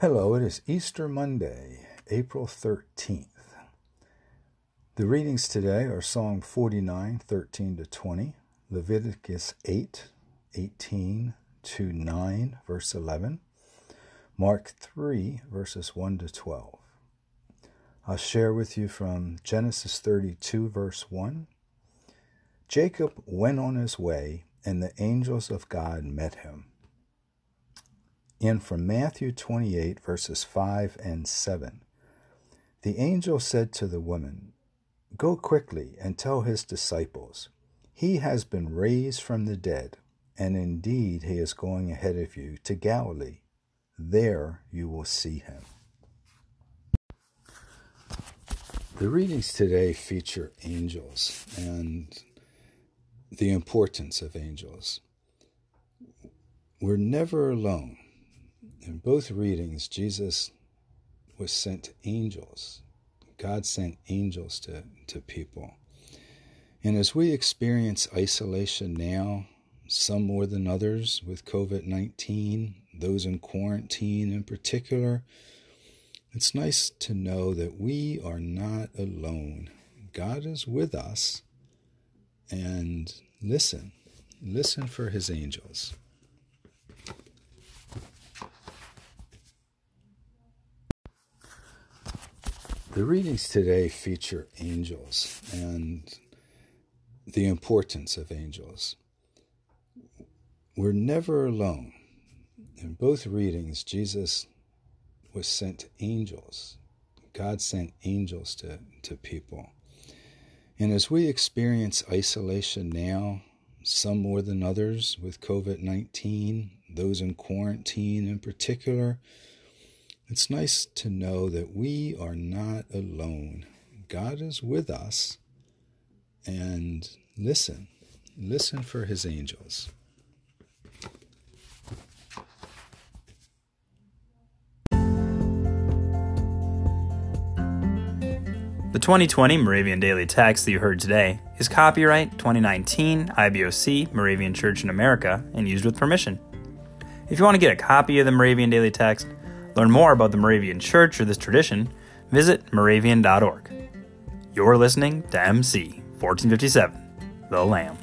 Hello, it is Easter Monday, April 13th. The readings today are Psalm 49, 13 to 20, Leviticus 8, 18 to 9, verse 11, Mark 3, verses 1 to 12. I'll share with you from Genesis 32, verse 1. Jacob went on his way, and the angels of God met him and from Matthew 28, verses 5 and 7. The angel said to the woman, Go quickly and tell his disciples, He has been raised from the dead, and indeed he is going ahead of you to Galilee. There you will see him. The readings today feature angels and the importance of angels. We're never alone in both readings, Jesus was sent to angels. God sent angels to, to people. And as we experience isolation now, some more than others with COVID 19, those in quarantine in particular, it's nice to know that we are not alone. God is with us. And listen, listen for his angels. The readings today feature angels and the importance of angels. We're never alone. In both readings, Jesus was sent angels. God sent angels to, to people. And as we experience isolation now, some more than others with COVID 19, those in quarantine in particular, it's nice to know that we are not alone. God is with us. And listen, listen for his angels. The 2020 Moravian Daily Text that you heard today is copyright 2019 IBOC Moravian Church in America and used with permission. If you want to get a copy of the Moravian Daily Text, Learn more about the Moravian Church or this tradition, visit moravian.org. You're listening to MC 1457, The Lamb.